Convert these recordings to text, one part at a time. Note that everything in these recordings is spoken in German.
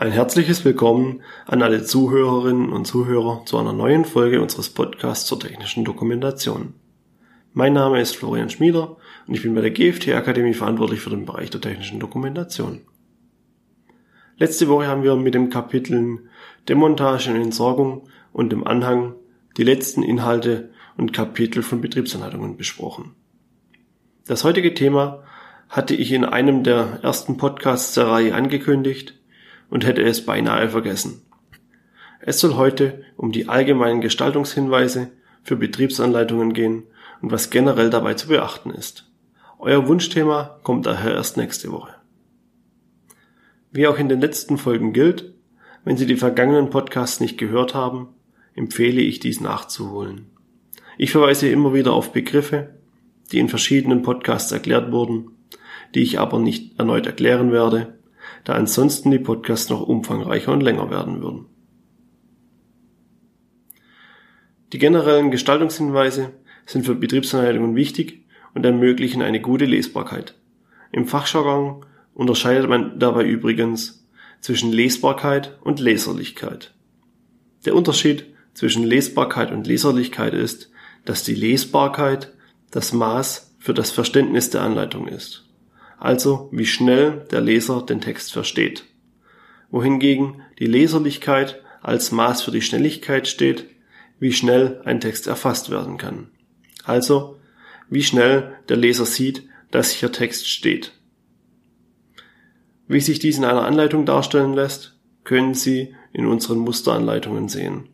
Ein herzliches Willkommen an alle Zuhörerinnen und Zuhörer zu einer neuen Folge unseres Podcasts zur technischen Dokumentation. Mein Name ist Florian Schmieder und ich bin bei der GFT Akademie verantwortlich für den Bereich der technischen Dokumentation. Letzte Woche haben wir mit dem Kapitel Demontage und Entsorgung und dem Anhang die letzten Inhalte und Kapitel von Betriebsanleitungen besprochen. Das heutige Thema hatte ich in einem der ersten Podcasts der Reihe angekündigt und hätte es beinahe vergessen. Es soll heute um die allgemeinen Gestaltungshinweise für Betriebsanleitungen gehen und was generell dabei zu beachten ist. Euer Wunschthema kommt daher erst nächste Woche. Wie auch in den letzten Folgen gilt, wenn Sie die vergangenen Podcasts nicht gehört haben, empfehle ich dies nachzuholen. Ich verweise immer wieder auf Begriffe, die in verschiedenen Podcasts erklärt wurden, die ich aber nicht erneut erklären werde, da ansonsten die Podcasts noch umfangreicher und länger werden würden. Die generellen Gestaltungshinweise sind für Betriebsanleitungen wichtig und ermöglichen eine gute Lesbarkeit. Im Fachjargon unterscheidet man dabei übrigens zwischen Lesbarkeit und Leserlichkeit. Der Unterschied zwischen Lesbarkeit und Leserlichkeit ist, dass die Lesbarkeit das Maß für das Verständnis der Anleitung ist also wie schnell der Leser den Text versteht. Wohingegen die Leserlichkeit als Maß für die Schnelligkeit steht, wie schnell ein Text erfasst werden kann. Also wie schnell der Leser sieht, dass hier Text steht. Wie sich dies in einer Anleitung darstellen lässt, können Sie in unseren Musteranleitungen sehen.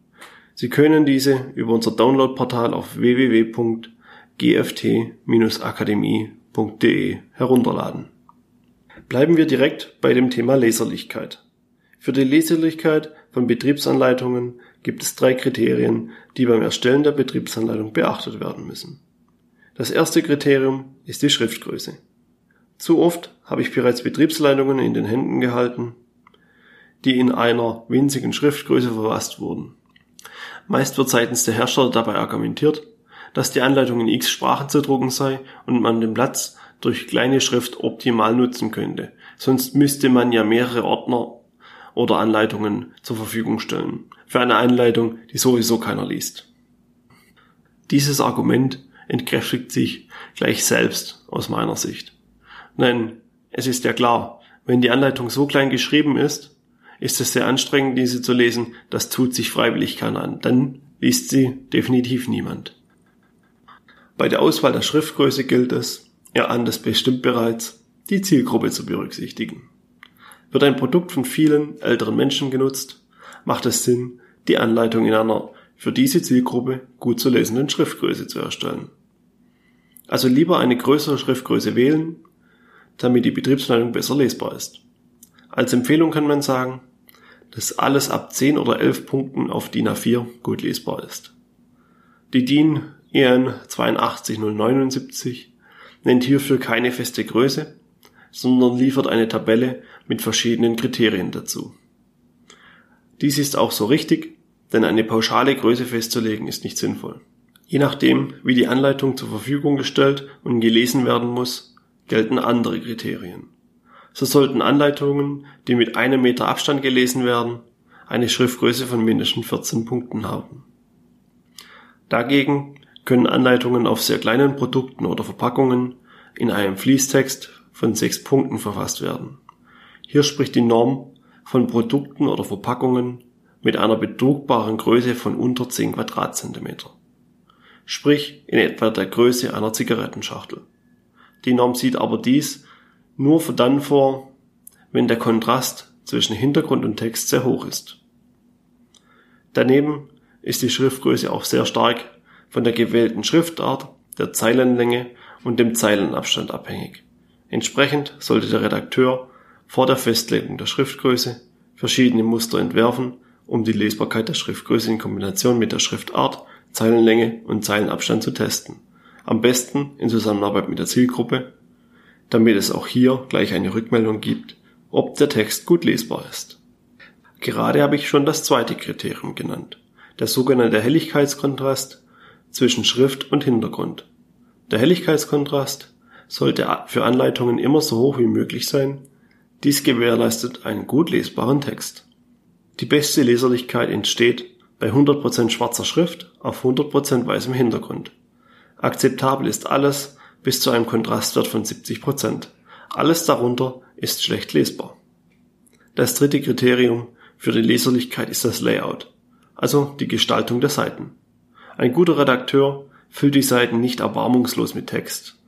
Sie können diese über unser Downloadportal auf www.gft-akademie www.leserlichkeit.de herunterladen. Bleiben wir direkt bei dem Thema Leserlichkeit. Für die Leserlichkeit von Betriebsanleitungen gibt es drei Kriterien, die beim Erstellen der Betriebsanleitung beachtet werden müssen. Das erste Kriterium ist die Schriftgröße. Zu oft habe ich bereits Betriebsleitungen in den Händen gehalten, die in einer winzigen Schriftgröße verfasst wurden. Meist wird seitens der Hersteller dabei argumentiert, dass die Anleitung in x Sprachen zu drucken sei und man den Platz durch kleine Schrift optimal nutzen könnte. Sonst müsste man ja mehrere Ordner oder Anleitungen zur Verfügung stellen. Für eine Anleitung, die sowieso keiner liest. Dieses Argument entkräftigt sich gleich selbst aus meiner Sicht. Denn es ist ja klar, wenn die Anleitung so klein geschrieben ist, ist es sehr anstrengend, diese zu lesen. Das tut sich freiwillig keiner an. Dann liest sie definitiv niemand. Bei der Auswahl der Schriftgröße gilt es, ihr ahnt es bestimmt bereits, die Zielgruppe zu berücksichtigen. Wird ein Produkt von vielen älteren Menschen genutzt, macht es Sinn, die Anleitung in einer für diese Zielgruppe gut zu lesenden Schriftgröße zu erstellen. Also lieber eine größere Schriftgröße wählen, damit die Betriebsleitung besser lesbar ist. Als Empfehlung kann man sagen, dass alles ab 10 oder 11 Punkten auf DIN A4 gut lesbar ist. Die DIN EN 82079 nennt hierfür keine feste Größe, sondern liefert eine Tabelle mit verschiedenen Kriterien dazu. Dies ist auch so richtig, denn eine pauschale Größe festzulegen ist nicht sinnvoll. Je nachdem, wie die Anleitung zur Verfügung gestellt und gelesen werden muss, gelten andere Kriterien. So sollten Anleitungen, die mit einem Meter Abstand gelesen werden, eine Schriftgröße von mindestens 14 Punkten haben. Dagegen können Anleitungen auf sehr kleinen Produkten oder Verpackungen in einem Fließtext von sechs Punkten verfasst werden. Hier spricht die Norm von Produkten oder Verpackungen mit einer bedruckbaren Größe von unter 10 Quadratzentimeter. Sprich in etwa der Größe einer Zigarettenschachtel. Die Norm sieht aber dies nur dann vor, wenn der Kontrast zwischen Hintergrund und Text sehr hoch ist. Daneben ist die Schriftgröße auch sehr stark von der gewählten Schriftart, der Zeilenlänge und dem Zeilenabstand abhängig. Entsprechend sollte der Redakteur vor der Festlegung der Schriftgröße verschiedene Muster entwerfen, um die Lesbarkeit der Schriftgröße in Kombination mit der Schriftart, Zeilenlänge und Zeilenabstand zu testen. Am besten in Zusammenarbeit mit der Zielgruppe, damit es auch hier gleich eine Rückmeldung gibt, ob der Text gut lesbar ist. Gerade habe ich schon das zweite Kriterium genannt, der sogenannte Helligkeitskontrast zwischen Schrift und Hintergrund. Der Helligkeitskontrast sollte für Anleitungen immer so hoch wie möglich sein, Dies gewährleistet einen gut lesbaren Text. Die beste Leserlichkeit entsteht bei 100% schwarzer Schrift auf 100% weißem Hintergrund. Akzeptabel ist alles bis zu einem Kontrastwert von 70%. Alles darunter ist schlecht lesbar. Das dritte Kriterium für die Leserlichkeit ist das Layout, also die Gestaltung der Seiten. Ein guter Redakteur füllt die Seiten nicht erbarmungslos mit Text.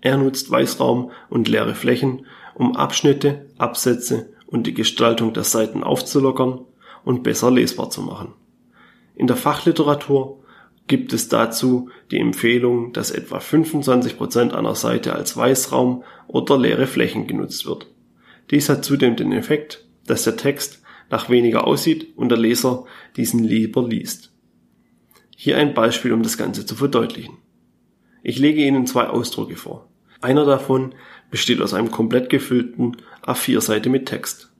Er nutzt Weißraum und leere Flächen, um Abschnitte, Absätze und die Gestaltung der Seiten aufzulockern und besser lesbar zu machen. In der Fachliteratur gibt es dazu die Empfehlung, dass etwa 25 Prozent einer Seite als Weißraum oder leere Flächen genutzt wird. Dies hat zudem den Effekt, dass der Text nach weniger aussieht und der Leser diesen lieber liest. Hier ein Beispiel, um das Ganze zu verdeutlichen. Ich lege Ihnen zwei Ausdrucke vor. Einer davon besteht aus einem komplett gefüllten A4-Seite mit Text.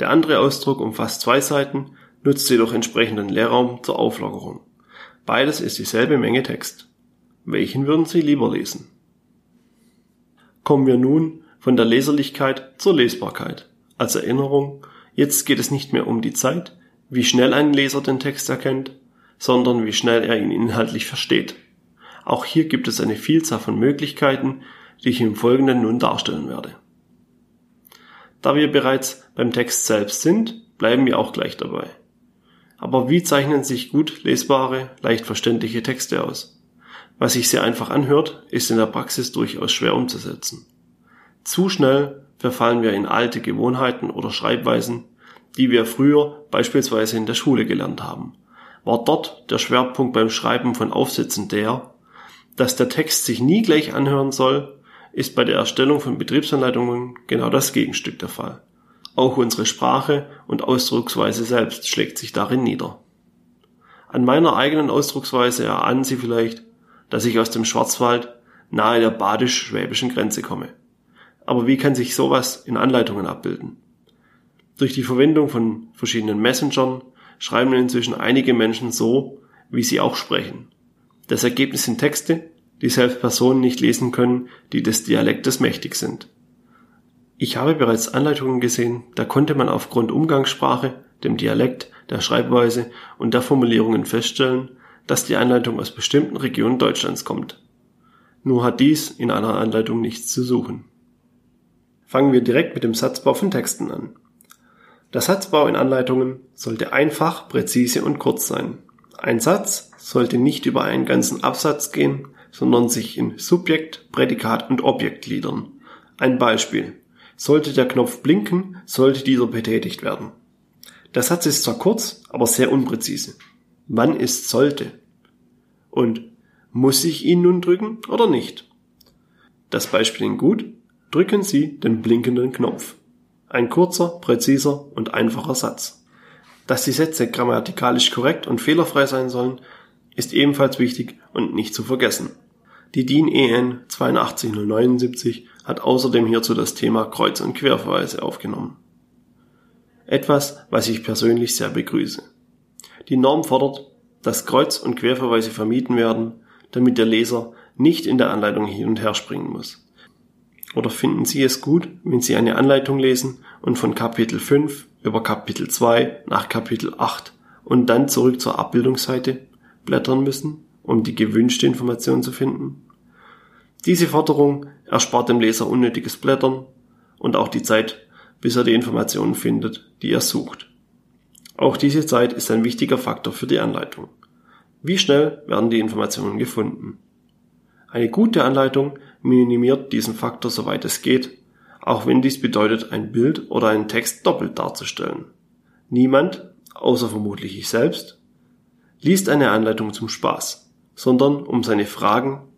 Der andere Ausdruck umfasst zwei Seiten, nutzt jedoch entsprechenden Leerraum zur Auflockerung. Beides ist dieselbe Menge Text. Welchen würden Sie lieber lesen? Kommen wir nun von der Leserlichkeit zur Lesbarkeit. Als Erinnerung, jetzt geht es nicht mehr um die Zeit, wie schnell ein Leser den Text erkennt, sondern wie schnell er ihn inhaltlich versteht. Auch hier gibt es eine Vielzahl von Möglichkeiten, die ich im Folgenden nun darstellen werde. Da wir bereits beim Text selbst sind, bleiben wir auch gleich dabei. Aber wie zeichnen sich gut lesbare, leicht verständliche Texte aus? Was sich sehr einfach anhört, ist in der Praxis durchaus schwer umzusetzen. Zu schnell verfallen wir in alte Gewohnheiten oder Schreibweisen, die wir früher beispielsweise in der Schule gelernt haben. War dort der Schwerpunkt beim Schreiben von Aufsätzen der, dass der Text sich nie gleich anhören soll, ist bei der Erstellung von Betriebsanleitungen genau das Gegenstück der Fall. Auch unsere Sprache und Ausdrucksweise selbst schlägt sich darin nieder. An meiner eigenen Ausdrucksweise erahnen Sie vielleicht, dass ich aus dem Schwarzwald nahe der badisch-schwäbischen Grenze komme. Aber wie kann sich sowas in Anleitungen abbilden? Durch die Verwendung von verschiedenen Messengern schreiben inzwischen einige Menschen so, wie sie auch sprechen. Das Ergebnis sind Texte, die selbst Personen nicht lesen können, die des Dialektes mächtig sind. Ich habe bereits Anleitungen gesehen, da konnte man aufgrund Umgangssprache, dem Dialekt, der Schreibweise und der Formulierungen feststellen, dass die Anleitung aus bestimmten Regionen Deutschlands kommt. Nur hat dies in einer Anleitung nichts zu suchen. Fangen wir direkt mit dem Satzbau von Texten an. Der Satzbau in Anleitungen sollte einfach, präzise und kurz sein. Ein Satz sollte nicht über einen ganzen Absatz gehen, sondern sich in Subjekt, Prädikat und Objekt gliedern. Ein Beispiel. Sollte der Knopf blinken, sollte dieser betätigt werden. Der Satz ist zwar kurz, aber sehr unpräzise. Wann ist sollte? Und muss ich ihn nun drücken oder nicht? Das Beispiel in gut. Drücken Sie den blinkenden Knopf. Ein kurzer, präziser und einfacher Satz. Dass die Sätze grammatikalisch korrekt und fehlerfrei sein sollen, ist ebenfalls wichtig und nicht zu vergessen. Die DIN EN 82079 hat außerdem hierzu das Thema Kreuz- und Querverweise aufgenommen. Etwas, was ich persönlich sehr begrüße. Die Norm fordert, dass Kreuz- und Querverweise vermieden werden, damit der Leser nicht in der Anleitung hin und her springen muss. Oder finden Sie es gut, wenn Sie eine Anleitung lesen und von Kapitel 5 über Kapitel 2 nach Kapitel 8 und dann zurück zur Abbildungsseite blättern müssen? um die gewünschte Information zu finden. Diese Forderung erspart dem Leser unnötiges Blättern und auch die Zeit, bis er die Informationen findet, die er sucht. Auch diese Zeit ist ein wichtiger Faktor für die Anleitung. Wie schnell werden die Informationen gefunden? Eine gute Anleitung minimiert diesen Faktor soweit es geht, auch wenn dies bedeutet, ein Bild oder einen Text doppelt darzustellen. Niemand, außer vermutlich ich selbst, liest eine Anleitung zum Spaß sondern um seine Fragen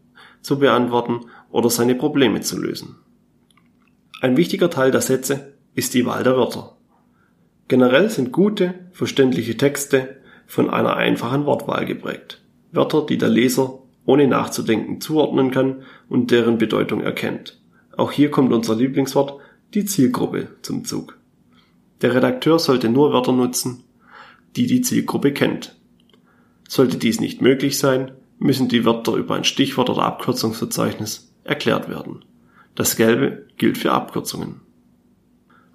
zu beantworten oder seine Probleme zu lösen. Ein wichtiger Teil der Sätze ist die Wahl der Wörter. Generell sind gute, verständliche Texte von einer einfachen Wortwahl geprägt. Wörter, die der Leser ohne nachzudenken zuordnen kann und deren Bedeutung erkennt. Auch hier kommt unser Lieblingswort, die Zielgruppe, zum Zug. Der Redakteur sollte nur Wörter nutzen, die die Zielgruppe kennt. Sollte dies nicht möglich sein, müssen die Wörter über ein Stichwort oder Abkürzungsverzeichnis erklärt werden. Das Gelbe gilt für Abkürzungen.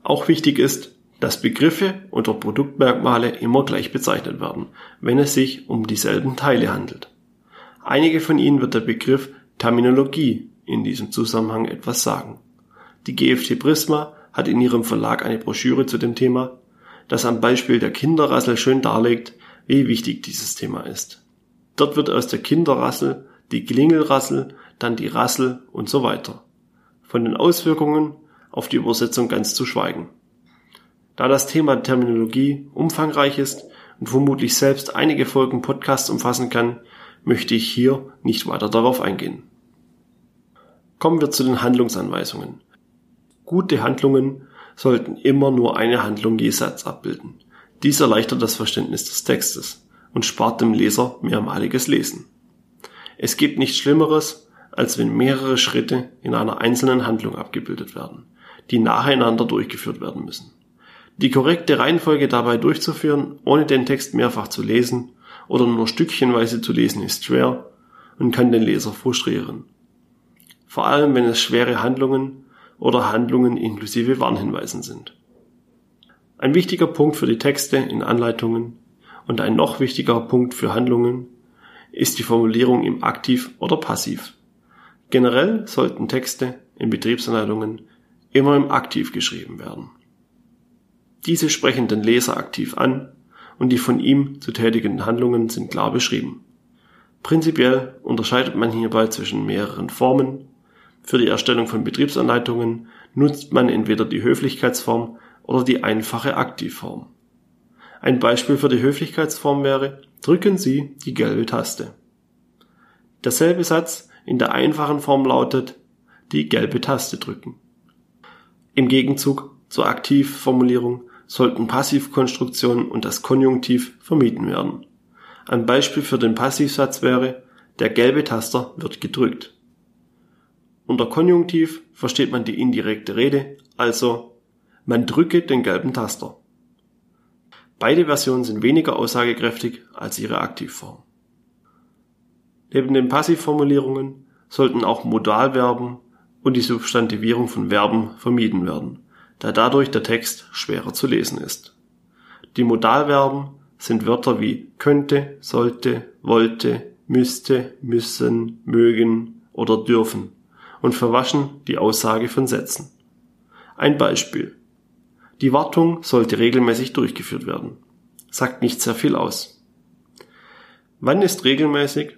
Auch wichtig ist, dass Begriffe oder Produktmerkmale immer gleich bezeichnet werden, wenn es sich um dieselben Teile handelt. Einige von Ihnen wird der Begriff Terminologie in diesem Zusammenhang etwas sagen. Die GFT Prisma hat in ihrem Verlag eine Broschüre zu dem Thema, das am Beispiel der Kinderrassel schön darlegt, wie wichtig dieses Thema ist. Dort wird aus der Kinderrassel die Klingelrassel, dann die Rassel und so weiter. Von den Auswirkungen auf die Übersetzung ganz zu schweigen. Da das Thema Terminologie umfangreich ist und vermutlich selbst einige Folgen Podcasts umfassen kann, möchte ich hier nicht weiter darauf eingehen. Kommen wir zu den Handlungsanweisungen. Gute Handlungen sollten immer nur eine Handlung je Satz abbilden. Dies erleichtert das Verständnis des Textes und spart dem Leser mehrmaliges Lesen. Es gibt nichts Schlimmeres, als wenn mehrere Schritte in einer einzelnen Handlung abgebildet werden, die nacheinander durchgeführt werden müssen. Die korrekte Reihenfolge dabei durchzuführen, ohne den Text mehrfach zu lesen oder nur stückchenweise zu lesen, ist schwer und kann den Leser frustrieren. Vor allem, wenn es schwere Handlungen oder Handlungen inklusive Warnhinweisen sind. Ein wichtiger Punkt für die Texte in Anleitungen und ein noch wichtigerer Punkt für Handlungen ist die Formulierung im Aktiv oder Passiv. Generell sollten Texte in Betriebsanleitungen immer im Aktiv geschrieben werden. Diese sprechen den Leser aktiv an und die von ihm zu tätigenden Handlungen sind klar beschrieben. Prinzipiell unterscheidet man hierbei zwischen mehreren Formen. Für die Erstellung von Betriebsanleitungen nutzt man entweder die Höflichkeitsform oder die einfache Aktivform. Ein Beispiel für die Höflichkeitsform wäre, drücken Sie die gelbe Taste. Derselbe Satz in der einfachen Form lautet, die gelbe Taste drücken. Im Gegenzug zur Aktivformulierung sollten Passivkonstruktionen und das Konjunktiv vermieden werden. Ein Beispiel für den Passivsatz wäre, der gelbe Taster wird gedrückt. Unter Konjunktiv versteht man die indirekte Rede, also man drücke den gelben Taster. Beide Versionen sind weniger aussagekräftig als ihre Aktivform. Neben den Passivformulierungen sollten auch Modalverben und die Substantivierung von Verben vermieden werden da dadurch der Text schwerer zu lesen ist. Die Modalverben sind Wörter wie könnte, sollte, wollte, müsste, müssen, mögen oder dürfen und verwaschen die Aussage von Sätzen. Ein Beispiel. Die Wartung sollte regelmäßig durchgeführt werden. Sagt nicht sehr viel aus. Wann ist regelmäßig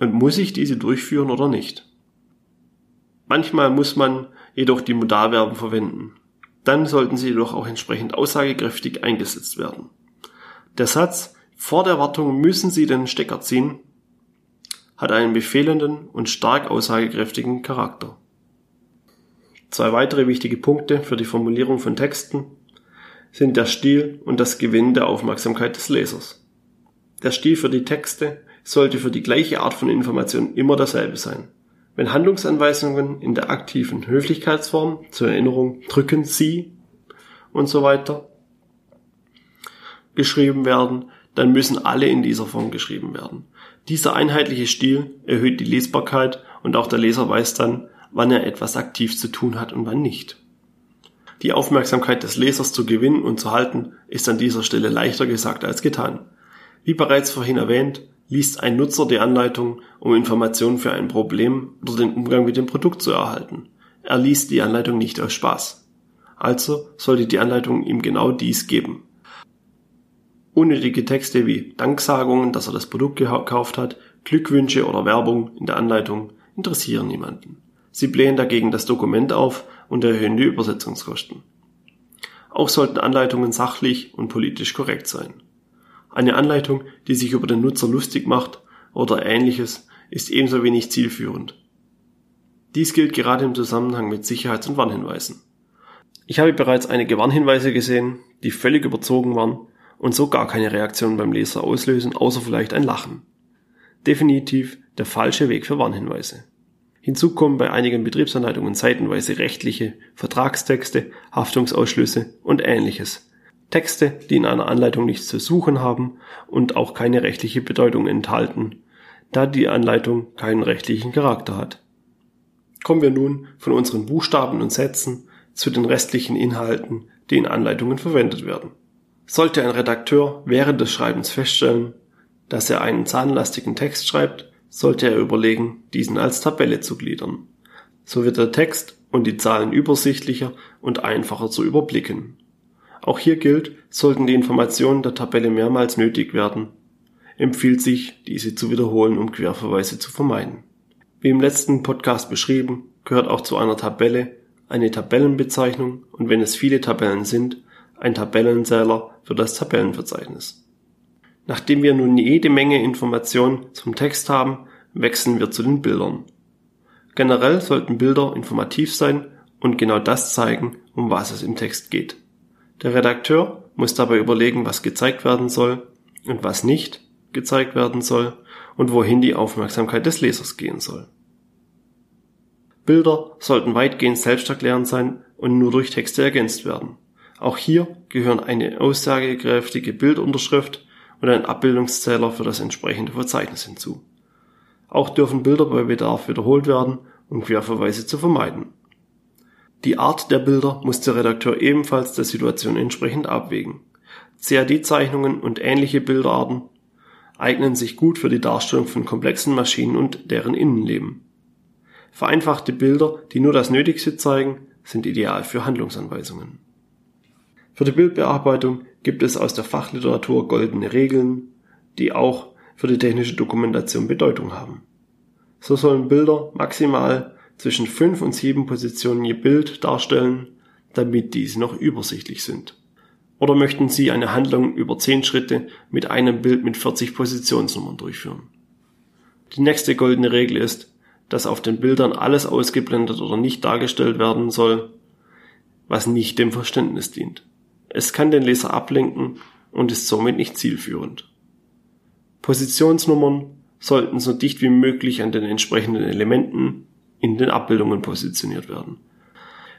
und muss ich diese durchführen oder nicht? Manchmal muss man jedoch die Modalverben verwenden, dann sollten sie jedoch auch entsprechend aussagekräftig eingesetzt werden. Der Satz vor der Wartung müssen Sie den Stecker ziehen hat einen befehlenden und stark aussagekräftigen Charakter. Zwei weitere wichtige Punkte für die Formulierung von Texten sind der Stil und das Gewinnen der Aufmerksamkeit des Lesers. Der Stil für die Texte sollte für die gleiche Art von Information immer derselbe sein. Wenn Handlungsanweisungen in der aktiven Höflichkeitsform zur Erinnerung drücken Sie und so weiter geschrieben werden, dann müssen alle in dieser Form geschrieben werden. Dieser einheitliche Stil erhöht die Lesbarkeit und auch der Leser weiß dann, wann er etwas aktiv zu tun hat und wann nicht. Die Aufmerksamkeit des Lesers zu gewinnen und zu halten ist an dieser Stelle leichter gesagt als getan. Wie bereits vorhin erwähnt, liest ein Nutzer die Anleitung, um Informationen für ein Problem oder den Umgang mit dem Produkt zu erhalten. Er liest die Anleitung nicht aus Spaß. Also sollte die Anleitung ihm genau dies geben. Unnötige Texte wie Danksagungen, dass er das Produkt gekauft hat, Glückwünsche oder Werbung in der Anleitung interessieren niemanden. Sie blähen dagegen das Dokument auf und erhöhen die Übersetzungskosten. Auch sollten Anleitungen sachlich und politisch korrekt sein. Eine Anleitung, die sich über den Nutzer lustig macht oder ähnliches, ist ebenso wenig zielführend. Dies gilt gerade im Zusammenhang mit Sicherheits- und Warnhinweisen. Ich habe bereits einige Warnhinweise gesehen, die völlig überzogen waren und so gar keine Reaktion beim Leser auslösen, außer vielleicht ein Lachen. Definitiv der falsche Weg für Warnhinweise. Hinzu kommen bei einigen Betriebsanleitungen seitenweise rechtliche Vertragstexte, Haftungsausschlüsse und ähnliches, Texte, die in einer Anleitung nichts zu suchen haben und auch keine rechtliche Bedeutung enthalten, da die Anleitung keinen rechtlichen Charakter hat. Kommen wir nun von unseren Buchstaben und Sätzen zu den restlichen Inhalten die in Anleitungen verwendet werden. Sollte ein Redakteur während des Schreibens feststellen, dass er einen zahlenlastigen Text schreibt, sollte er überlegen, diesen als Tabelle zu gliedern. So wird der Text und die Zahlen übersichtlicher und einfacher zu überblicken. Auch hier gilt, sollten die Informationen der Tabelle mehrmals nötig werden, empfiehlt sich, diese zu wiederholen, um Querverweise zu vermeiden. Wie im letzten Podcast beschrieben, gehört auch zu einer Tabelle eine Tabellenbezeichnung und wenn es viele Tabellen sind, ein Tabellenzähler für das Tabellenverzeichnis. Nachdem wir nun jede Menge Informationen zum Text haben, wechseln wir zu den Bildern. Generell sollten Bilder informativ sein und genau das zeigen, um was es im Text geht. Der Redakteur muss dabei überlegen, was gezeigt werden soll und was nicht gezeigt werden soll und wohin die Aufmerksamkeit des Lesers gehen soll. Bilder sollten weitgehend selbsterklärend sein und nur durch Texte ergänzt werden. Auch hier gehören eine aussagekräftige Bildunterschrift und ein Abbildungszähler für das entsprechende Verzeichnis hinzu. Auch dürfen Bilder bei Bedarf wiederholt werden, um Querverweise zu vermeiden. Die Art der Bilder muss der Redakteur ebenfalls der Situation entsprechend abwägen. CAD-Zeichnungen und ähnliche Bilderarten eignen sich gut für die Darstellung von komplexen Maschinen und deren Innenleben. Vereinfachte Bilder, die nur das Nötigste zeigen, sind ideal für Handlungsanweisungen. Für die Bildbearbeitung gibt es aus der Fachliteratur goldene Regeln, die auch für die technische Dokumentation Bedeutung haben. So sollen Bilder maximal zwischen fünf und sieben Positionen je Bild darstellen, damit diese noch übersichtlich sind. Oder möchten Sie eine Handlung über 10 Schritte mit einem Bild mit 40 Positionsnummern durchführen? Die nächste goldene Regel ist, dass auf den Bildern alles ausgeblendet oder nicht dargestellt werden soll, was nicht dem Verständnis dient. Es kann den Leser ablenken und ist somit nicht zielführend. Positionsnummern sollten so dicht wie möglich an den entsprechenden Elementen in den Abbildungen positioniert werden.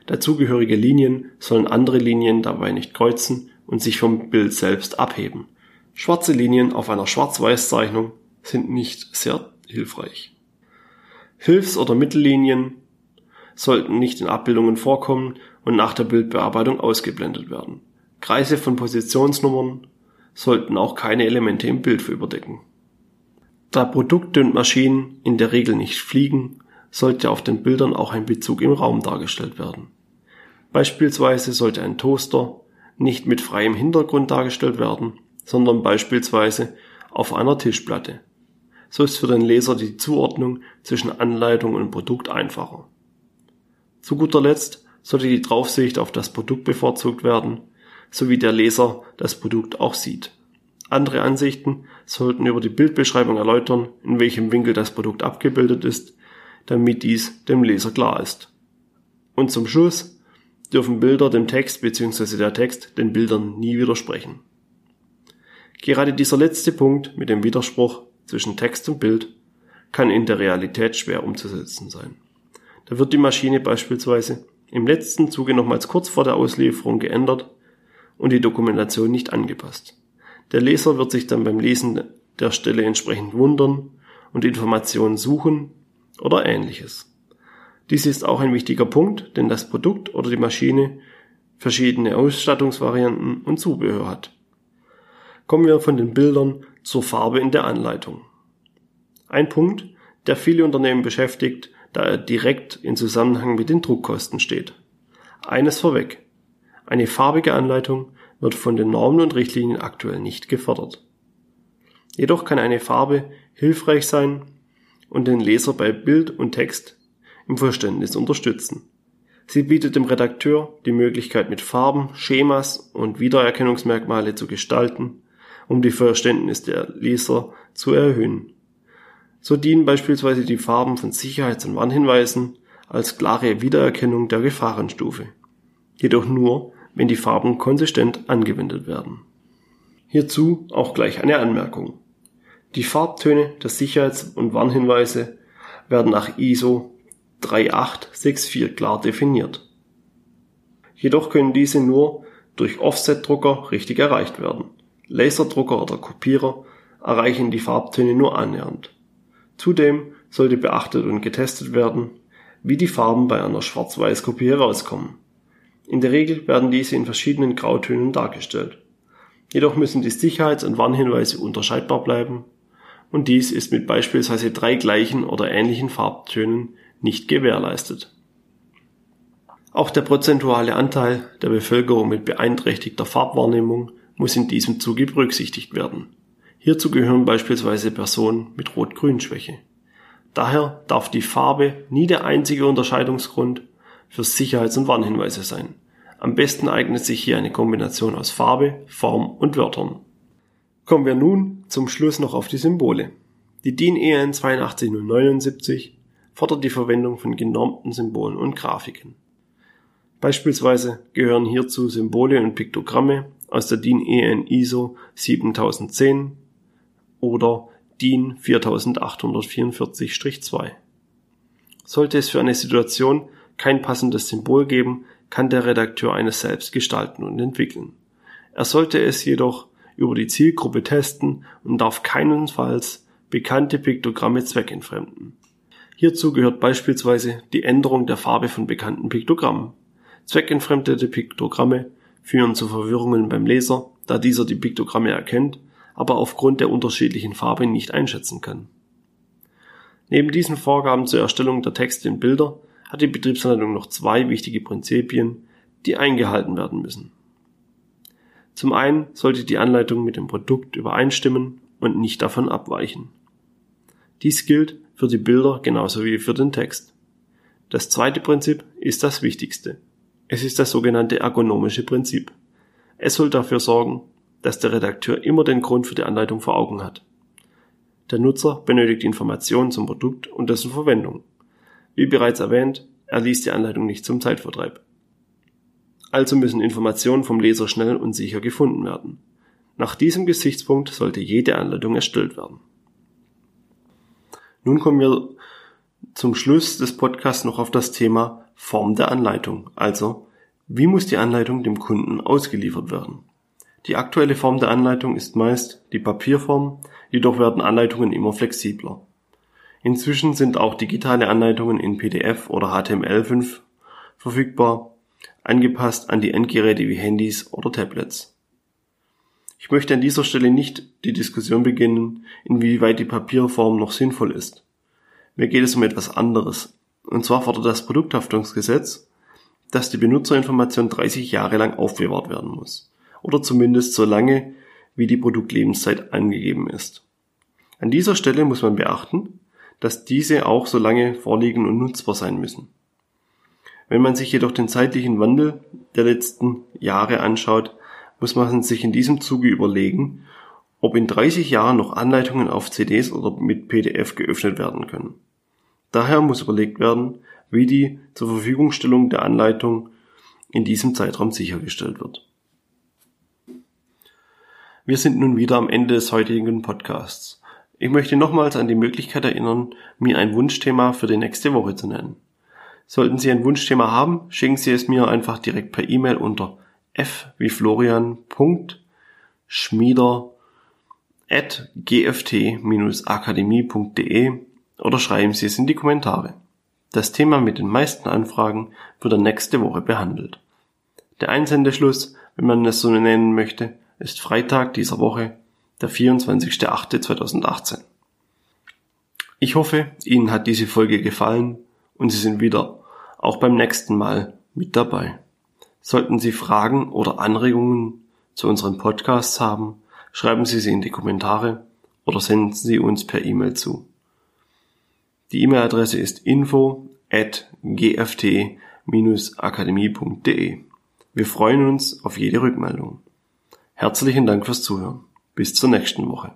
Dazugehörige Linien sollen andere Linien dabei nicht kreuzen und sich vom Bild selbst abheben. Schwarze Linien auf einer Schwarz-Weiß-Zeichnung sind nicht sehr hilfreich. Hilfs- oder Mittellinien sollten nicht in Abbildungen vorkommen und nach der Bildbearbeitung ausgeblendet werden. Kreise von Positionsnummern sollten auch keine Elemente im Bild überdecken. Da Produkte und Maschinen in der Regel nicht fliegen, sollte auf den Bildern auch ein Bezug im Raum dargestellt werden. Beispielsweise sollte ein Toaster nicht mit freiem Hintergrund dargestellt werden, sondern beispielsweise auf einer Tischplatte. So ist für den Leser die Zuordnung zwischen Anleitung und Produkt einfacher. Zu guter Letzt sollte die Draufsicht auf das Produkt bevorzugt werden, sowie der Leser das Produkt auch sieht. Andere Ansichten sollten über die Bildbeschreibung erläutern, in welchem Winkel das Produkt abgebildet ist, damit dies dem Leser klar ist. Und zum Schluss dürfen Bilder dem Text bzw. der Text den Bildern nie widersprechen. Gerade dieser letzte Punkt mit dem Widerspruch zwischen Text und Bild kann in der Realität schwer umzusetzen sein. Da wird die Maschine beispielsweise im letzten Zuge nochmals kurz vor der Auslieferung geändert und die Dokumentation nicht angepasst. Der Leser wird sich dann beim Lesen der Stelle entsprechend wundern und Informationen suchen oder ähnliches. Dies ist auch ein wichtiger Punkt, denn das Produkt oder die Maschine verschiedene Ausstattungsvarianten und Zubehör hat. Kommen wir von den Bildern zur Farbe in der Anleitung. Ein Punkt, der viele Unternehmen beschäftigt, da er direkt in Zusammenhang mit den Druckkosten steht. Eines vorweg. Eine farbige Anleitung wird von den Normen und Richtlinien aktuell nicht gefordert. Jedoch kann eine Farbe hilfreich sein und den Leser bei Bild und Text im Verständnis unterstützen. Sie bietet dem Redakteur die Möglichkeit, mit Farben, Schemas und Wiedererkennungsmerkmale zu gestalten, um die Verständnis der Leser zu erhöhen. So dienen beispielsweise die Farben von Sicherheits- und Warnhinweisen als klare Wiedererkennung der Gefahrenstufe. Jedoch nur, wenn die Farben konsistent angewendet werden. Hierzu auch gleich eine Anmerkung. Die Farbtöne der Sicherheits- und Warnhinweise werden nach ISO 3864 klar definiert. Jedoch können diese nur durch Offset-Drucker richtig erreicht werden. Laserdrucker oder Kopierer erreichen die Farbtöne nur annähernd. Zudem sollte beachtet und getestet werden, wie die Farben bei einer Schwarz-Weiß-Kopie herauskommen. In der Regel werden diese in verschiedenen Grautönen dargestellt. Jedoch müssen die Sicherheits- und Warnhinweise unterscheidbar bleiben und dies ist mit beispielsweise drei gleichen oder ähnlichen Farbtönen nicht gewährleistet. Auch der prozentuale Anteil der Bevölkerung mit beeinträchtigter Farbwahrnehmung muss in diesem Zuge berücksichtigt werden. Hierzu gehören beispielsweise Personen mit Rot-Grün-Schwäche. Daher darf die Farbe nie der einzige Unterscheidungsgrund für Sicherheits- und Warnhinweise sein. Am besten eignet sich hier eine Kombination aus Farbe, Form und Wörtern. Kommen wir nun zum Schluss noch auf die Symbole. Die DIN EN 82079 fordert die Verwendung von genormten Symbolen und Grafiken. Beispielsweise gehören hierzu Symbole und Piktogramme aus der DIN EN ISO 7010 oder DIN 4844-2. Sollte es für eine Situation kein passendes Symbol geben, kann der Redakteur eines selbst gestalten und entwickeln. Er sollte es jedoch über die Zielgruppe testen und darf keinenfalls bekannte Piktogramme zweckentfremden. Hierzu gehört beispielsweise die Änderung der Farbe von bekannten Piktogrammen. Zweckentfremdete Piktogramme führen zu Verwirrungen beim Leser, da dieser die Piktogramme erkennt, aber aufgrund der unterschiedlichen Farbe nicht einschätzen kann. Neben diesen Vorgaben zur Erstellung der Texte und Bilder hat die Betriebsanleitung noch zwei wichtige Prinzipien, die eingehalten werden müssen. Zum einen sollte die Anleitung mit dem Produkt übereinstimmen und nicht davon abweichen. Dies gilt für die Bilder genauso wie für den Text. Das zweite Prinzip ist das wichtigste. Es ist das sogenannte ergonomische Prinzip. Es soll dafür sorgen, dass der Redakteur immer den Grund für die Anleitung vor Augen hat. Der Nutzer benötigt Informationen zum Produkt und dessen Verwendung. Wie bereits erwähnt, er liest die Anleitung nicht zum Zeitvertreib. Also müssen Informationen vom Leser schnell und sicher gefunden werden. Nach diesem Gesichtspunkt sollte jede Anleitung erstellt werden. Nun kommen wir zum Schluss des Podcasts noch auf das Thema Form der Anleitung, also wie muss die Anleitung dem Kunden ausgeliefert werden. Die aktuelle Form der Anleitung ist meist die Papierform, jedoch werden Anleitungen immer flexibler. Inzwischen sind auch digitale Anleitungen in PDF oder HTML5 verfügbar, angepasst an die Endgeräte wie Handys oder Tablets. Ich möchte an dieser Stelle nicht die Diskussion beginnen, inwieweit die Papierform noch sinnvoll ist. Mir geht es um etwas anderes. Und zwar fordert das Produkthaftungsgesetz, dass die Benutzerinformation 30 Jahre lang aufbewahrt werden muss. Oder zumindest so lange, wie die Produktlebenszeit angegeben ist. An dieser Stelle muss man beachten, dass diese auch so lange vorliegen und nutzbar sein müssen. Wenn man sich jedoch den zeitlichen Wandel der letzten Jahre anschaut, muss man sich in diesem Zuge überlegen, ob in 30 Jahren noch Anleitungen auf CDs oder mit PDF geöffnet werden können. Daher muss überlegt werden, wie die zur Verfügungstellung der Anleitung in diesem Zeitraum sichergestellt wird. Wir sind nun wieder am Ende des heutigen Podcasts. Ich möchte nochmals an die Möglichkeit erinnern, mir ein Wunschthema für die nächste Woche zu nennen. Sollten Sie ein Wunschthema haben, schicken Sie es mir einfach direkt per E-Mail unter f wie Florian. Schmieder at gft-akademie.de oder schreiben Sie es in die Kommentare. Das Thema mit den meisten Anfragen wird dann nächste Woche behandelt. Der Einsendeschluss, wenn man es so nennen möchte, ist Freitag dieser Woche, der 24.08.2018. Ich hoffe, Ihnen hat diese Folge gefallen und Sie sind wieder auch beim nächsten Mal mit dabei. Sollten Sie Fragen oder Anregungen zu unseren Podcasts haben, schreiben Sie sie in die Kommentare oder senden Sie uns per E-Mail zu. Die E-Mail-Adresse ist info at gft-akademie.de. Wir freuen uns auf jede Rückmeldung. Herzlichen Dank fürs Zuhören. Bis zur nächsten Woche.